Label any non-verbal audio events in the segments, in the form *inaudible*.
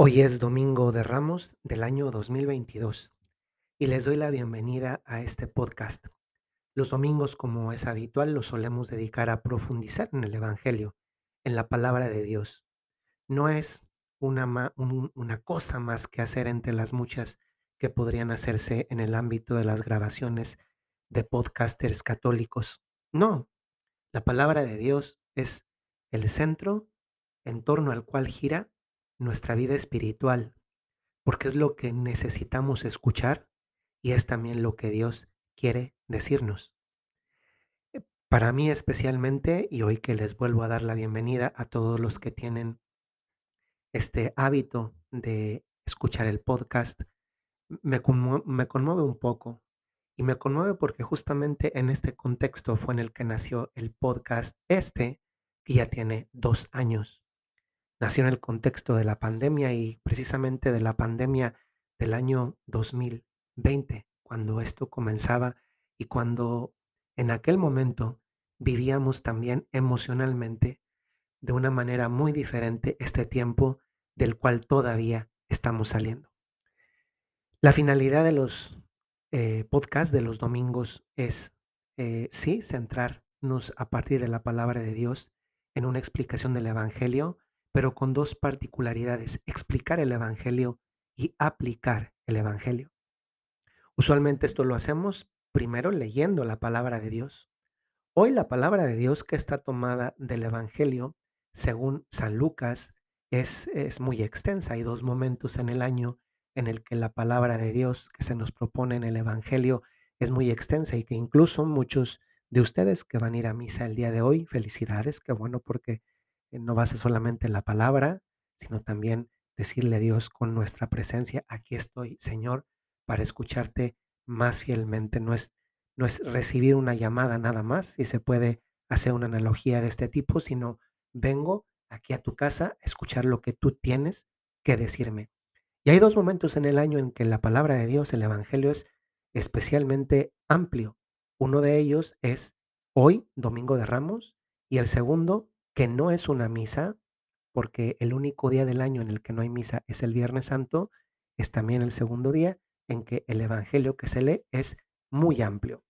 Hoy es Domingo de Ramos del año 2022 y les doy la bienvenida a este podcast. Los domingos, como es habitual, los solemos dedicar a profundizar en el Evangelio, en la palabra de Dios. No es una, una cosa más que hacer entre las muchas que podrían hacerse en el ámbito de las grabaciones de podcasters católicos. No, la palabra de Dios es el centro en torno al cual gira nuestra vida espiritual, porque es lo que necesitamos escuchar y es también lo que Dios quiere decirnos. Para mí especialmente, y hoy que les vuelvo a dar la bienvenida a todos los que tienen este hábito de escuchar el podcast, me conmueve un poco. Y me conmueve porque justamente en este contexto fue en el que nació el podcast este, que ya tiene dos años. Nació en el contexto de la pandemia y precisamente de la pandemia del año 2020, cuando esto comenzaba y cuando en aquel momento vivíamos también emocionalmente de una manera muy diferente este tiempo del cual todavía estamos saliendo. La finalidad de los eh, podcasts de los domingos es, eh, sí, centrarnos a partir de la palabra de Dios en una explicación del Evangelio, pero con dos particularidades, explicar el Evangelio y aplicar el Evangelio. Usualmente esto lo hacemos primero leyendo la palabra de Dios. Hoy la palabra de Dios que está tomada del Evangelio, según San Lucas, es, es muy extensa. Hay dos momentos en el año en el que la palabra de Dios que se nos propone en el Evangelio es muy extensa y que incluso muchos de ustedes que van a ir a misa el día de hoy, felicidades, qué bueno porque no ser solamente la palabra, sino también decirle a Dios con nuestra presencia, aquí estoy, Señor, para escucharte más fielmente. No es no es recibir una llamada nada más, si se puede hacer una analogía de este tipo, sino vengo aquí a tu casa a escuchar lo que tú tienes que decirme. Y hay dos momentos en el año en que la palabra de Dios, el Evangelio, es especialmente amplio. Uno de ellos es hoy, Domingo de Ramos, y el segundo, que no es una misa, porque el único día del año en el que no hay misa es el Viernes Santo, es también el segundo día en que el Evangelio que se lee es muy amplio.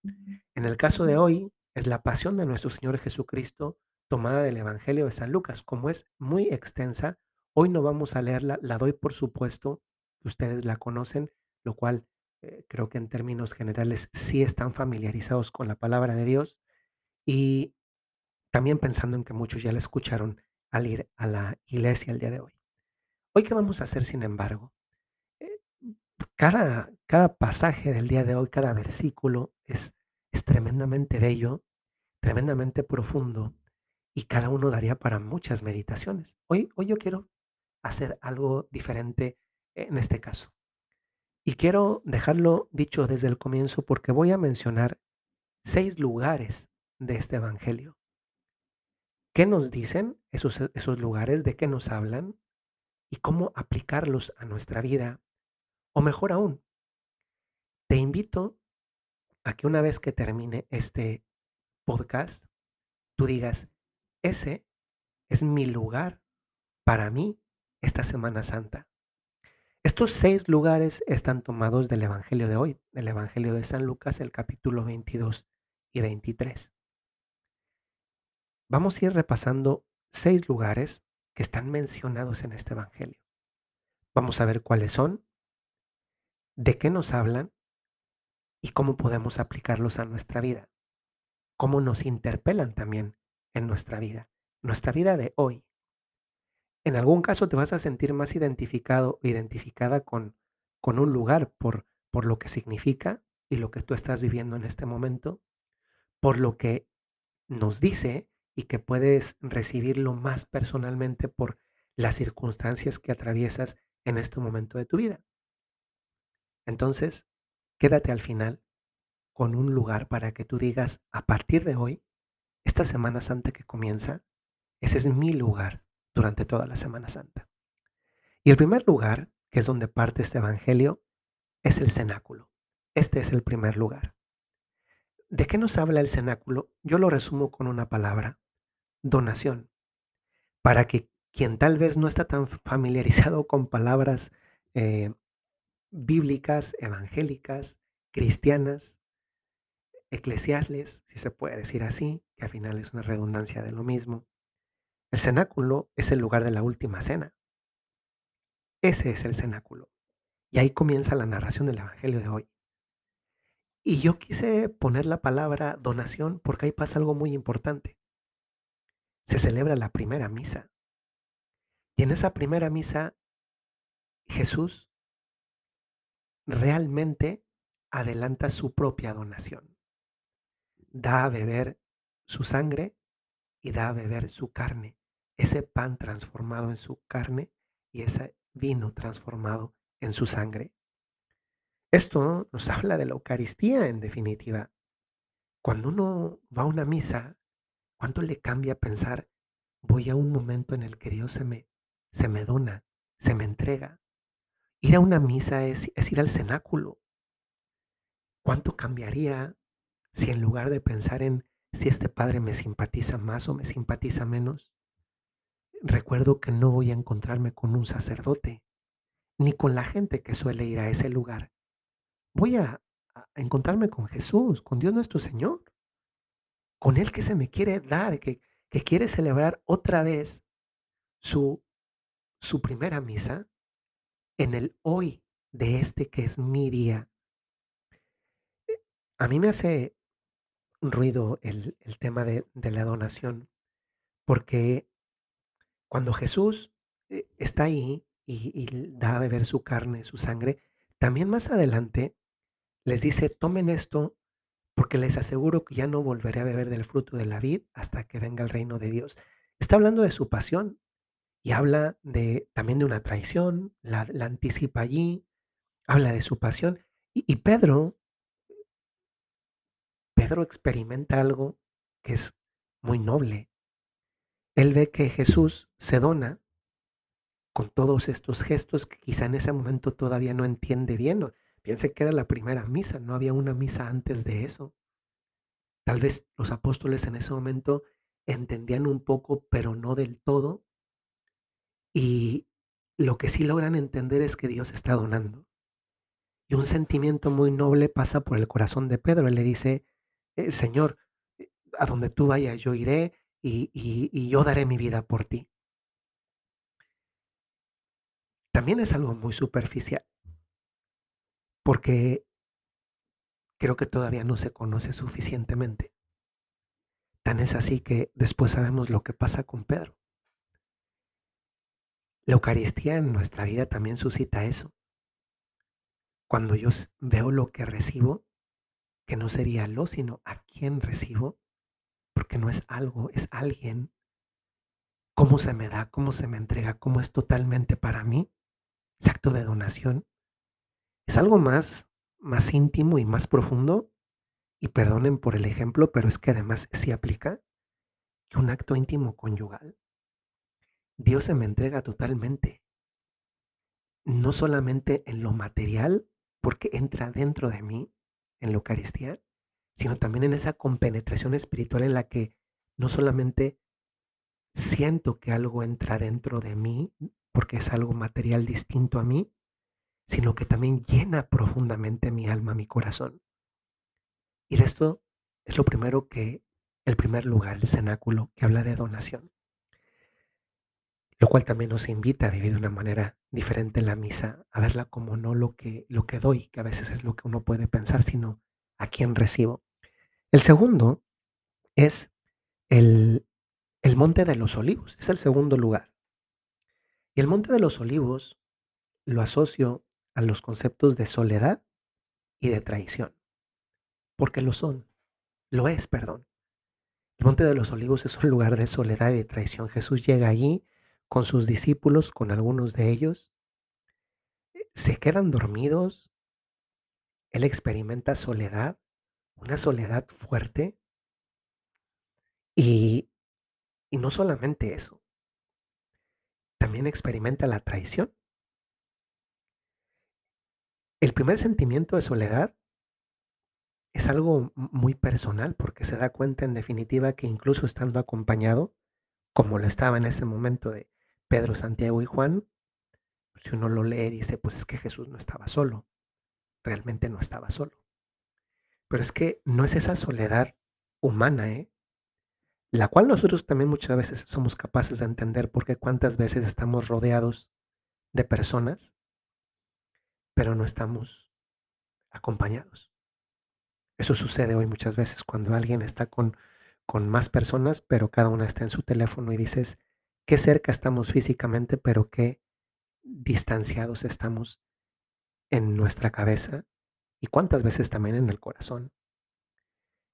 En el caso de hoy, es la pasión de nuestro Señor Jesucristo tomada del Evangelio de San Lucas. Como es muy extensa, hoy no vamos a leerla, la doy por supuesto que ustedes la conocen, lo cual eh, creo que en términos generales sí están familiarizados con la palabra de Dios y también pensando en que muchos ya la escucharon al ir a la iglesia el día de hoy. Hoy, ¿qué vamos a hacer, sin embargo? Eh, cada, cada pasaje del día de hoy, cada versículo es, es tremendamente bello, tremendamente profundo y cada uno daría para muchas meditaciones. Hoy, hoy yo quiero hacer algo diferente en este caso. Y quiero dejarlo dicho desde el comienzo porque voy a mencionar seis lugares de este Evangelio. ¿Qué nos dicen esos, esos lugares? ¿De qué nos hablan? ¿Y cómo aplicarlos a nuestra vida? O mejor aún, te invito a que una vez que termine este podcast, tú digas, ese es mi lugar para mí esta Semana Santa. Estos seis lugares están tomados del Evangelio de hoy, del Evangelio de San Lucas, el capítulo 22 y 23. Vamos a ir repasando seis lugares que están mencionados en este Evangelio. Vamos a ver cuáles son, de qué nos hablan y cómo podemos aplicarlos a nuestra vida, cómo nos interpelan también en nuestra vida, nuestra vida de hoy. En algún caso te vas a sentir más identificado o identificada con, con un lugar por, por lo que significa y lo que tú estás viviendo en este momento, por lo que nos dice y que puedes recibirlo más personalmente por las circunstancias que atraviesas en este momento de tu vida. Entonces, quédate al final con un lugar para que tú digas, a partir de hoy, esta Semana Santa que comienza, ese es mi lugar durante toda la Semana Santa. Y el primer lugar, que es donde parte este Evangelio, es el cenáculo. Este es el primer lugar. ¿De qué nos habla el cenáculo? Yo lo resumo con una palabra, donación. Para que quien tal vez no está tan familiarizado con palabras eh, bíblicas, evangélicas, cristianas, eclesiales, si se puede decir así, que al final es una redundancia de lo mismo. El cenáculo es el lugar de la última cena. Ese es el cenáculo. Y ahí comienza la narración del Evangelio de hoy. Y yo quise poner la palabra donación porque ahí pasa algo muy importante. Se celebra la primera misa. Y en esa primera misa, Jesús realmente adelanta su propia donación. Da a beber su sangre y da a beber su carne, ese pan transformado en su carne y ese vino transformado en su sangre. Esto nos *laughs* habla de la Eucaristía en definitiva. Cuando uno va a una misa, ¿cuánto le cambia pensar, voy a un momento en el que Dios se me, se me dona, se me entrega? Ir a una misa es, es ir al cenáculo. ¿Cuánto cambiaría si en lugar de pensar en si este padre me simpatiza más o me simpatiza menos, recuerdo que no voy a encontrarme con un sacerdote, ni con la gente que suele ir a ese lugar. Voy a, a encontrarme con Jesús, con Dios nuestro Señor, con Él que se me quiere dar, que, quiere celebrar otra vez su, primera misa en el hoy de este que es mi día. A mí me hace ruido el, el tema de, de la donación, porque cuando Jesús eh, está ahí y, y da a beber su carne, su sangre, también más adelante les dice, tomen esto porque les aseguro que ya no volveré a beber del fruto de la vid hasta que venga el reino de Dios. Está hablando de su pasión y habla de, también de una traición, la, la anticipa allí, habla de su pasión. Y, y Pedro, Pedro experimenta algo que es muy noble. Él ve que Jesús se dona con todos estos gestos que quizá en ese momento todavía no entiende bien. ¿No? Piense que era la primera misa, no había una misa antes de eso. Tal vez los apóstoles en ese momento entendían un poco, pero no del todo. Y lo que sí logran entender es que Dios está donando. Y un sentimiento muy noble pasa por el corazón de Pedro. Él le dice, eh, Señor, eh, a donde tú vayas yo iré y yo daré mi vida por ti. También es algo muy superficial, porque creo que todavía no se conoce suficientemente. Tan es así que después sabemos lo que pasa con Pedro. La Eucaristía en nuestra vida también suscita eso. Cuando yo veo lo que recibo, que no sería lo, sino a quién recibo, porque no es algo, es alguien, cómo se me da, cómo se me entrega, cómo es totalmente para mí, ese acto de donación, es algo más, más íntimo y más profundo, y perdonen por el ejemplo, pero es que además sí aplica, que un acto íntimo conyugal. Dios se me entrega totalmente, no solamente en lo material, porque entra dentro de mí, en la Eucaristía, sino también en esa compenetración espiritual en la que no solamente siento que algo entra dentro de mí, porque es algo material distinto a mí, sino que también llena profundamente mi alma, mi corazón. Y de esto es lo primero que, el primer lugar, el cenáculo, que habla de donación, lo cual también nos invita a vivir de una manera diferente la misa, a verla como no lo que, lo que doy, que a veces es lo que uno puede pensar, sino a quién recibo. El segundo es el, el Monte de los Olivos, es el segundo lugar. Y el Monte de los Olivos lo asocio a los conceptos de soledad y de traición, porque lo son, lo es, perdón. El Monte de los Olivos es un lugar de soledad y de traición. Jesús llega allí con sus discípulos, con algunos de ellos, se quedan dormidos, él experimenta soledad, una soledad fuerte, y, y no solamente eso, también experimenta la traición. El primer sentimiento de soledad es algo muy personal porque se da cuenta en definitiva que incluso estando acompañado, como lo estaba en ese momento de, Pedro, Santiago y Juan, si uno lo lee, dice, pues es que Jesús no estaba solo, realmente no estaba solo. Pero es que no es esa soledad humana, ¿eh? La cual nosotros también muchas veces somos capaces de entender porque cuántas veces estamos rodeados de personas, pero no estamos acompañados. Eso sucede hoy muchas veces cuando alguien está con, con más personas, pero cada una está en su teléfono y dices, qué cerca estamos físicamente, pero qué distanciados estamos en nuestra cabeza y cuántas veces también en el corazón.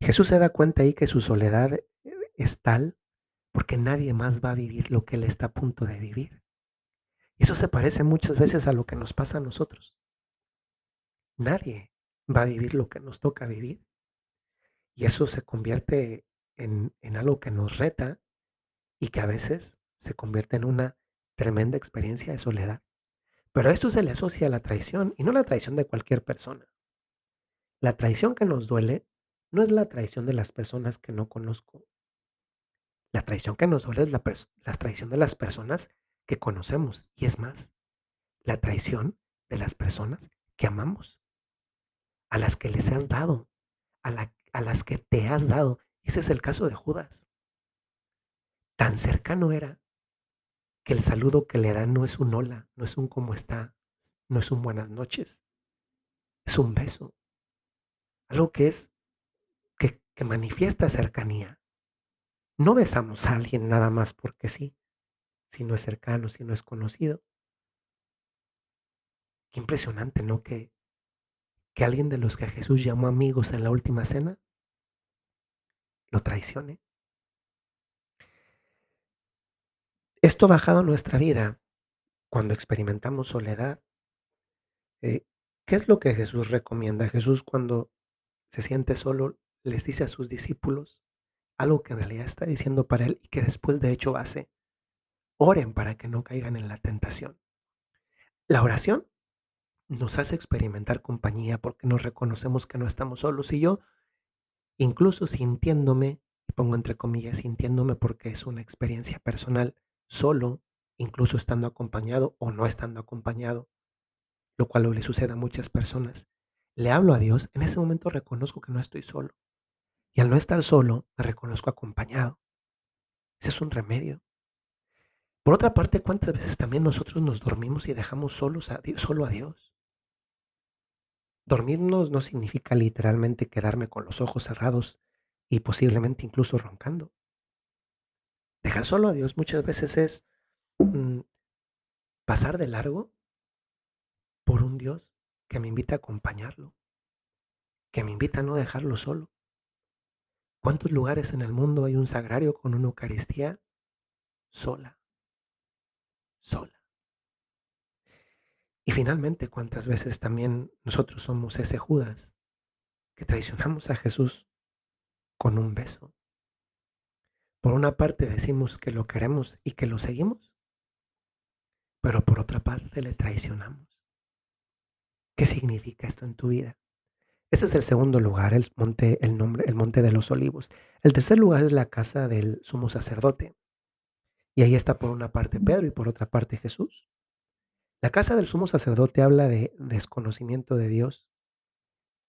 Jesús se da cuenta ahí que su soledad es tal porque nadie más va a vivir lo que él está a punto de vivir. Y eso se parece muchas veces a lo que nos pasa a nosotros. Nadie va a vivir lo que nos toca vivir. Y eso se convierte en, en algo que nos reta y que a veces se convierte en una tremenda experiencia de soledad. Pero esto se le asocia a la traición y no la traición de cualquier persona. La traición que nos duele no es la traición de las personas que no conozco. La traición que nos duele es la traición de las personas que conocemos. Y es más, la traición de las personas que amamos a las que les has dado, a, las que te has dado. Ese es el caso de Judas. Tan cercano era que el saludo que le dan no es un hola, no es un cómo está, no es un buenas noches, es un beso. Algo que es, que, que manifiesta cercanía. No besamos a alguien nada más porque sí, si no es cercano, si no es conocido. Qué impresionante, ¿no? Que que alguien de los que Jesús llamó amigos en la última cena lo traicione. Esto bajado a nuestra vida cuando experimentamos soledad. Eh, ¿Qué es lo que Jesús recomienda? Jesús cuando se siente solo les dice a sus discípulos algo que en realidad está diciendo para él y que después de hecho hace. Oren para que no caigan en la tentación. La oración nos hace experimentar compañía porque nos reconocemos que no estamos solos. Y yo, incluso sintiéndome, y pongo entre comillas, sintiéndome porque es una experiencia personal, solo, incluso estando acompañado o no estando acompañado, lo cual le sucede a muchas personas, le hablo a Dios, en ese momento reconozco que no estoy solo. Y al no estar solo, me reconozco acompañado. Ese es un remedio. Por otra parte, ¿cuántas veces también nosotros nos dormimos y dejamos solos a solo a Dios? Dormirnos no significa literalmente quedarme con los ojos cerrados y posiblemente incluso roncando. Dejar solo a Dios muchas veces es mm, pasar de largo por un Dios que me invita a acompañarlo, que me invita a no dejarlo solo. ¿Cuántos lugares en el mundo hay un sagrario con una Eucaristía sola? Sola. Y finalmente, cuántas veces también nosotros somos ese Judas que traicionamos a Jesús con un beso. Por una parte decimos que lo queremos y que lo seguimos, pero por otra parte le traicionamos. ¿Qué significa esto en tu vida? Ese es el segundo lugar, el monte, el nombre, el monte de los olivos. El tercer lugar es la casa del sumo sacerdote. Y ahí está por una parte Pedro y por otra parte Jesús. La casa del sumo sacerdote habla de desconocimiento de Dios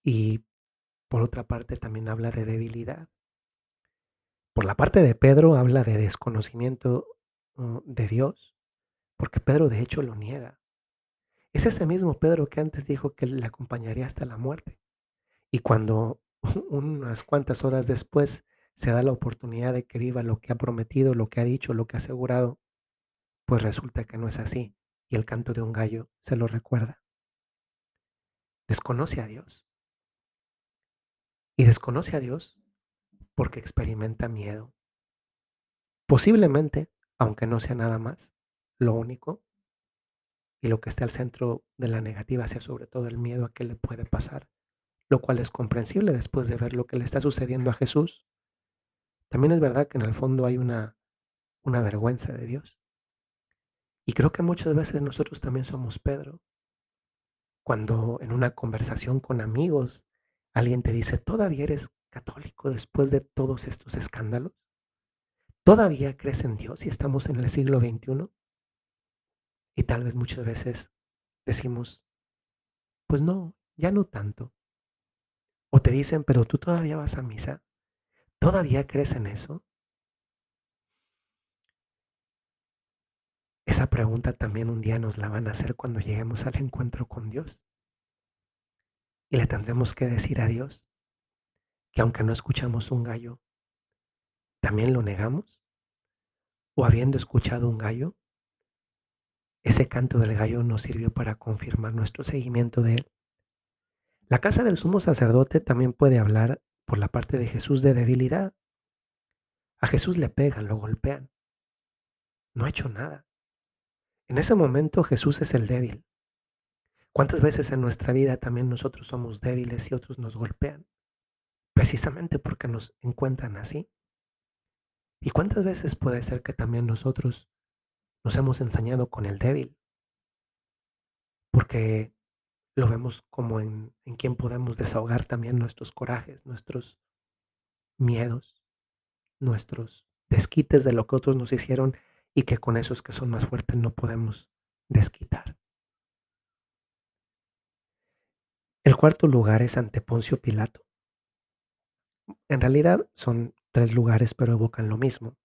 y por otra parte también habla de debilidad. Por la parte de Pedro habla de desconocimiento uh, de Dios, porque Pedro de hecho lo niega. Es ese mismo Pedro que antes dijo que le acompañaría hasta la muerte. Y cuando *laughs* unas cuantas horas después se da la oportunidad de que viva lo que ha prometido, lo que ha dicho, lo que ha asegurado, pues resulta que no es así y el canto de un gallo se lo recuerda. Desconoce a Dios. Y desconoce a Dios porque experimenta miedo. Posiblemente, aunque no sea nada más, lo único y lo que esté al centro de la negativa sea sobre todo el miedo a qué le puede pasar, lo cual es comprensible después de ver lo que le está sucediendo a Jesús. También es verdad que en el fondo hay una, una vergüenza de Dios. Y creo que muchas veces nosotros también somos Pedro. Cuando en una conversación con amigos alguien te dice, ¿todavía eres católico después de todos estos escándalos? ¿Todavía crees en Dios y estamos en el siglo XXI? Y tal vez muchas veces decimos, pues no, ya no tanto. O te dicen, pero tú todavía vas a misa, ¿todavía crees en eso? Esa pregunta también un día nos la van a hacer cuando lleguemos al encuentro con Dios. Y le tendremos que decir a Dios que aunque no escuchamos un gallo, ¿también lo negamos? ¿O habiendo escuchado un gallo, ese canto del gallo nos sirvió para confirmar nuestro seguimiento de él? La casa del sumo sacerdote también puede hablar por la parte de Jesús de debilidad. A Jesús le pegan, lo golpean. No ha hecho nada. En ese momento Jesús es el débil. ¿Cuántas veces en nuestra vida también nosotros somos débiles y otros nos golpean? Precisamente porque nos encuentran así. ¿Y cuántas veces puede ser que también nosotros nos hemos ensañado con el débil? Porque lo vemos como en, en quien podemos desahogar también nuestros corajes, nuestros miedos, nuestros desquites de lo que otros nos hicieron y que con esos que son más fuertes no podemos desquitar. El cuarto lugar es ante Poncio Pilato. En realidad son tres lugares, pero evocan lo mismo.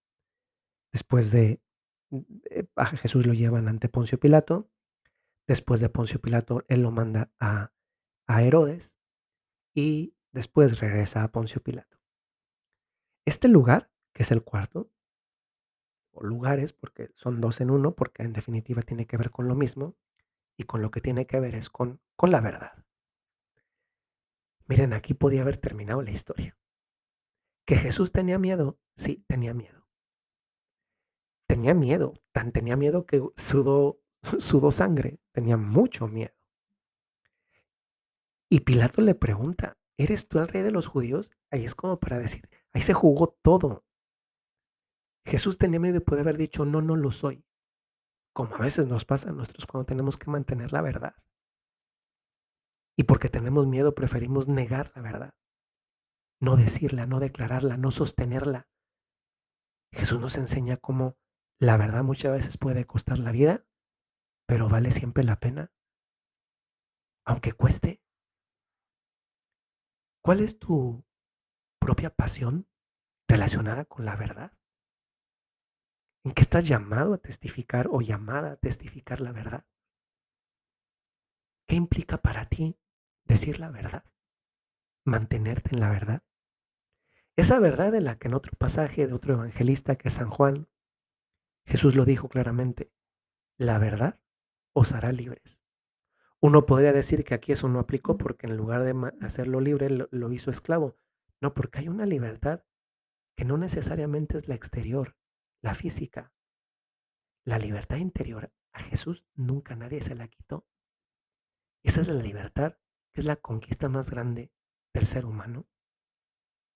Después de eh, Jesús lo llevan ante Poncio Pilato, después de Poncio Pilato él lo manda a, a Herodes y después regresa a Poncio Pilato. Este lugar, que es el cuarto, o lugares, porque son dos en uno, porque en definitiva tiene que ver con lo mismo y con lo que tiene que ver es con, con la verdad. Miren, aquí podía haber terminado la historia. ¿Que Jesús tenía miedo? Sí, tenía miedo. Tenía miedo, tan tenía miedo que sudó, *laughs* sudó sangre, tenía mucho miedo. Y Pilato le pregunta, ¿eres tú el rey de los judíos? Ahí es como para decir, ahí se jugó todo. Jesús tenía miedo y puede haber dicho, no, no lo soy. Como a veces nos pasa a nosotros cuando tenemos que mantener la verdad. Y porque tenemos miedo preferimos negar la verdad. No decirla, no declararla, no sostenerla. Jesús nos enseña cómo la verdad muchas veces puede costar la vida, pero vale siempre la pena. Aunque cueste. ¿Cuál es tu propia pasión relacionada con la verdad? ¿En qué estás llamado a testificar o llamada a testificar la verdad? ¿Qué implica para ti decir la verdad? Mantenerte en la verdad. Esa verdad de la que en otro pasaje de otro evangelista que es San Juan, Jesús lo dijo claramente, la verdad os hará libres. Uno podría decir que aquí eso no aplicó porque en lugar de hacerlo libre lo hizo esclavo. No, porque hay una libertad que no necesariamente es la exterior, la física, la libertad interior, a Jesús nunca nadie se la quitó. Esa es la libertad, que es la conquista más grande del ser humano.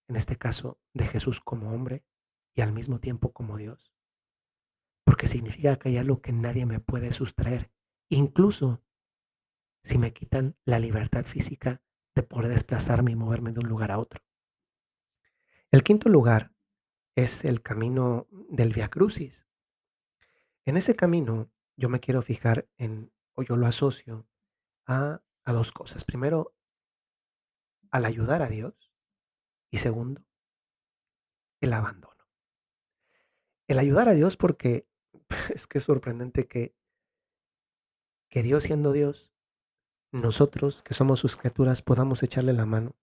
En este caso, de Jesús como hombre y al mismo tiempo como Dios. Porque significa que hay algo que nadie me puede sustraer, incluso si me quitan la libertad física de poder desplazarme y moverme de un lugar a otro. El quinto lugar es el camino del Via Crucis. En ese camino yo me quiero fijar en, o yo lo asocio a, a dos cosas. Primero, al ayudar a Dios y segundo, el abandono. El ayudar a Dios porque *laughs* es que es sorprendente que, que Dios siendo Dios, nosotros que somos sus criaturas podamos echarle la mano.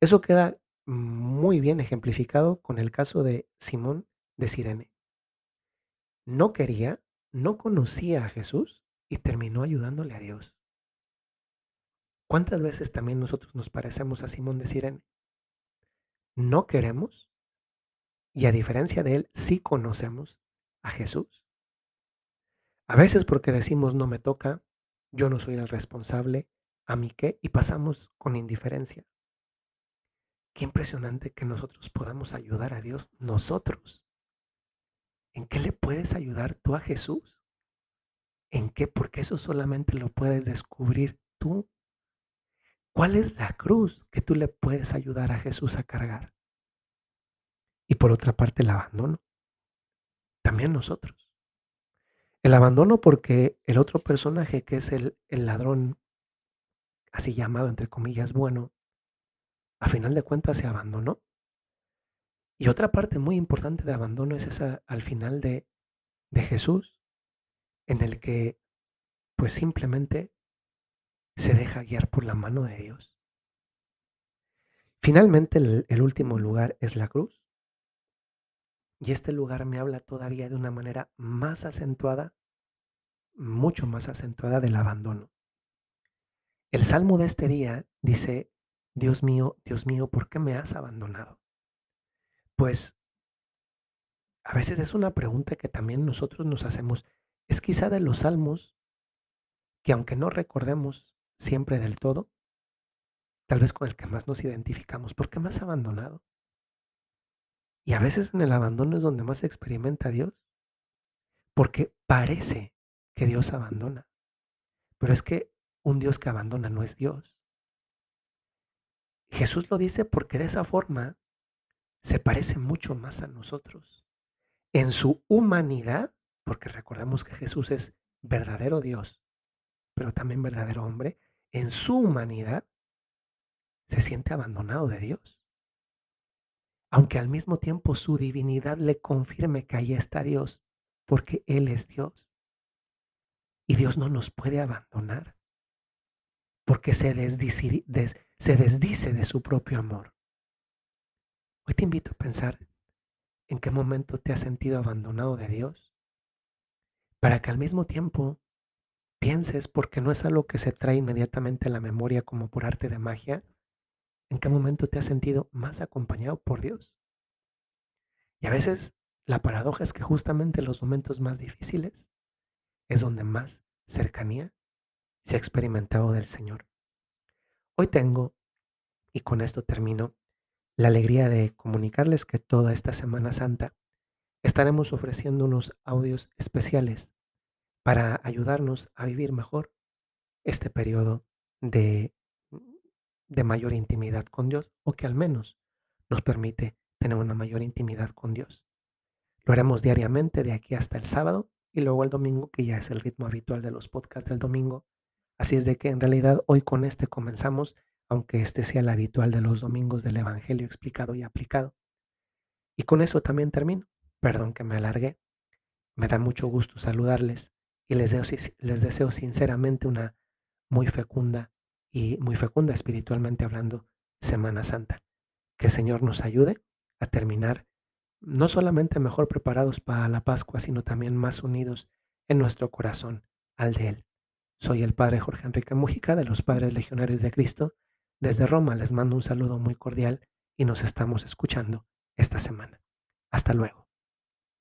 Eso queda muy bien ejemplificado con el caso de Simón de Sirene. No quería, no conocía a Jesús y terminó ayudándole a Dios. ¿Cuántas veces también nosotros nos parecemos a Simón de Sirene? No queremos y a diferencia de él sí conocemos a Jesús. A veces porque decimos no me toca, yo no soy el responsable, a mí qué, y pasamos con indiferencia. Qué impresionante que nosotros podamos ayudar a Dios nosotros. ¿En qué le puedes ayudar tú a Jesús? ¿En qué? Porque eso solamente lo puedes descubrir tú. ¿Cuál es la cruz que tú le puedes ayudar a Jesús a cargar? Y por otra parte el abandono. También nosotros. El abandono porque el otro personaje, que es el el ladrón así llamado, entre comillas, bueno, a final de cuentas se abandonó. Y otra parte muy importante de abandono es esa al final de de Jesús, en el que, pues, simplemente se deja guiar por la mano de Dios. Finalmente, el el último lugar es la cruz. Y este lugar me habla todavía de una manera más acentuada, mucho más acentuada del abandono. El salmo de este día dice: "Dios mío, Dios mío, ¿por qué me has abandonado?". Pues a veces es una pregunta que también nosotros nos hacemos. Es quizá de los salmos que aunque no recordemos siempre del todo, tal vez con el que más nos identificamos. ¿Por qué me has abandonado? Y a veces en el abandono es donde más se experimenta Dios, porque parece que Dios abandona, pero es que un Dios que abandona no es Dios. Jesús lo dice porque de esa forma se parece mucho más a nosotros. En su humanidad, porque recordamos que Jesús es verdadero Dios, pero también verdadero hombre, en su humanidad se siente abandonado de Dios. Aunque al mismo tiempo su divinidad le confirme que ahí está Dios, porque Él es Dios. Y Dios no nos puede abandonar, porque se desdice, de su propio amor. Hoy te invito a pensar en qué momento te has sentido abandonado de Dios, para que al mismo tiempo pienses, porque no es algo que se trae inmediatamente a la memoria como por arte de magia, en qué momento te has sentido más acompañado por Dios. Y a veces la paradoja es que justamente en los momentos más difíciles es donde más cercanía se ha experimentado del Señor. Hoy tengo, y con esto termino, la alegría de comunicarles que toda esta Semana Santa estaremos ofreciendo unos audios especiales para ayudarnos a vivir mejor este periodo de, de mayor intimidad con Dios o que al menos nos permite tener una mayor intimidad con Dios. Lo haremos diariamente de aquí hasta el sábado y luego el domingo, que ya es el ritmo habitual de los podcasts del domingo. Así es de que en realidad hoy con este comenzamos, aunque este sea el habitual de los domingos del Evangelio explicado y aplicado. Y con eso también termino. Perdón que me alargué. Me da mucho gusto saludarles y les deseo, les deseo sinceramente una muy fecunda y muy fecunda espiritualmente hablando Semana Santa. Que el Señor nos ayude a terminar no solamente mejor preparados para la Pascua, sino también más unidos en nuestro corazón al de Él. Soy el Padre Jorge Enrique Mujica de los Padres Legionarios de Cristo. Desde Roma les mando un saludo muy cordial y nos estamos escuchando esta semana. Hasta luego.